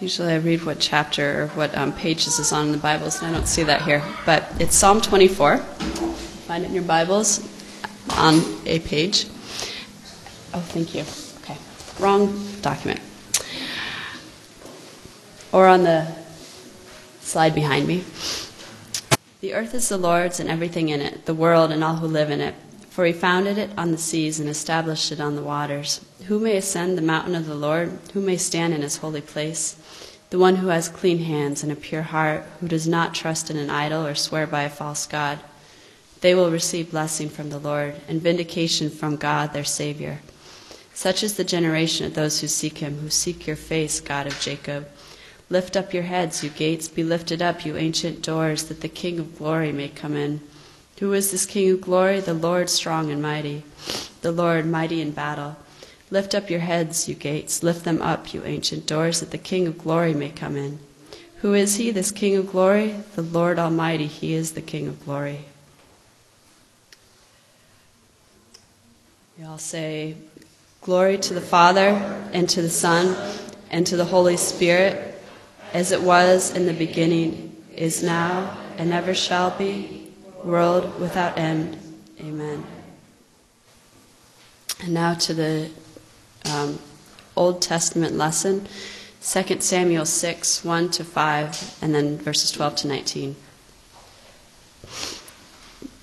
Usually I read what chapter or what um, is on in the Bibles, and I don't see that here. But it's Psalm 24. Find it in your Bibles on a page. Oh, thank you. Okay. Wrong document. Or on the slide behind me. The earth is the Lord's and everything in it, the world and all who live in it. For he founded it on the seas and established it on the waters. Who may ascend the mountain of the Lord? Who may stand in his holy place? The one who has clean hands and a pure heart, who does not trust in an idol or swear by a false God. They will receive blessing from the Lord and vindication from God their Savior. Such is the generation of those who seek him, who seek your face, God of Jacob. Lift up your heads, you gates, be lifted up, you ancient doors, that the King of glory may come in. Who is this King of glory? The Lord strong and mighty, the Lord mighty in battle. Lift up your heads, you gates, lift them up, you ancient doors, that the King of glory may come in. Who is he, this King of glory? The Lord Almighty, he is the King of glory. We all say, Glory to the Father, and to the Son, and to the Holy Spirit as it was in the beginning, is now, and ever shall be, world without end. Amen. And now to the um, Old Testament lesson 2 Samuel 6, 1 to 5, and then verses 12 to 19.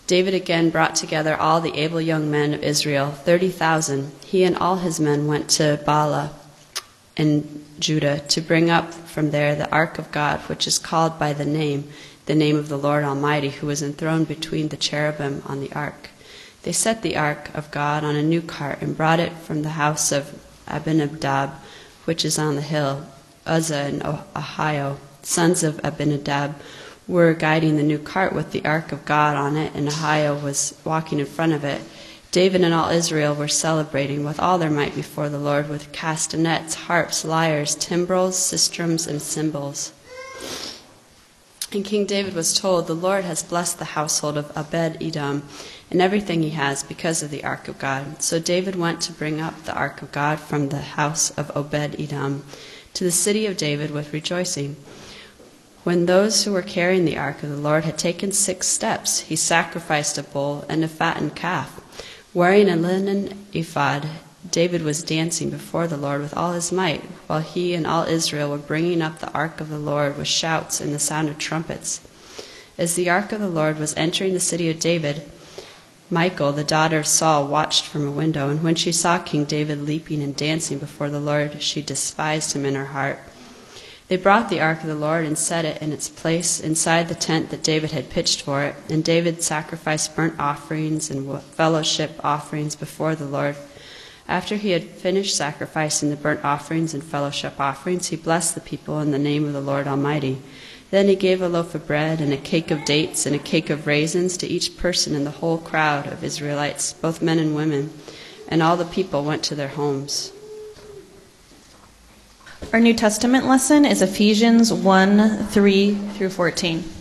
David again brought together all the able young men of Israel, 30,000. He and all his men went to Baalah in Judah to bring up from there the ark of God, which is called by the name, the name of the Lord Almighty, who was enthroned between the cherubim on the ark. They set the ark of God on a new cart and brought it from the house of Abinadab, which is on the hill. Uzzah and Ahio, sons of Abinadab, were guiding the new cart with the ark of God on it, and Ahio was walking in front of it. David and all Israel were celebrating with all their might before the Lord with castanets, harps, lyres, timbrels, sistrums, and cymbals. And King David was told, The Lord has blessed the household of Abed Edom and everything he has because of the ark of God. So David went to bring up the ark of God from the house of Obed Edom to the city of David with rejoicing. When those who were carrying the ark of the Lord had taken six steps, he sacrificed a bull and a fattened calf. Wearing a linen ephod, David was dancing before the Lord with all his might, while he and all Israel were bringing up the ark of the Lord with shouts and the sound of trumpets. As the ark of the Lord was entering the city of David, Michal, the daughter of Saul, watched from a window, and when she saw King David leaping and dancing before the Lord, she despised him in her heart. They brought the ark of the Lord and set it in its place inside the tent that David had pitched for it. And David sacrificed burnt offerings and fellowship offerings before the Lord. After he had finished sacrificing the burnt offerings and fellowship offerings, he blessed the people in the name of the Lord Almighty. Then he gave a loaf of bread and a cake of dates and a cake of raisins to each person in the whole crowd of Israelites, both men and women. And all the people went to their homes. Our New Testament lesson is Ephesians 1 3 through 14.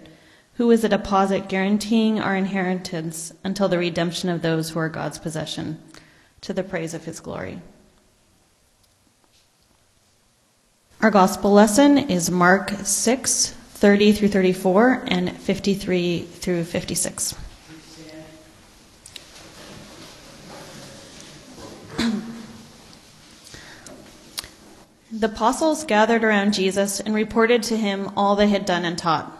who is a deposit guaranteeing our inheritance until the redemption of those who are God's possession, to the praise of his glory. Our gospel lesson is Mark 6, 30 through 34, and 53 through 56. the apostles gathered around Jesus and reported to him all they had done and taught.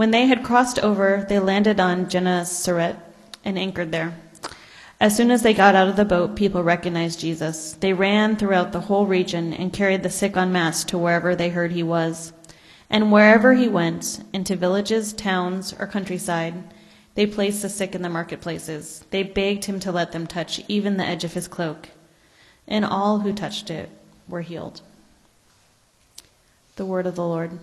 When they had crossed over, they landed on Gennesaret and anchored there. As soon as they got out of the boat, people recognized Jesus. They ran throughout the whole region and carried the sick on mats to wherever they heard he was. And wherever he went, into villages, towns, or countryside, they placed the sick in the marketplaces. They begged him to let them touch even the edge of his cloak. And all who touched it were healed. The word of the Lord.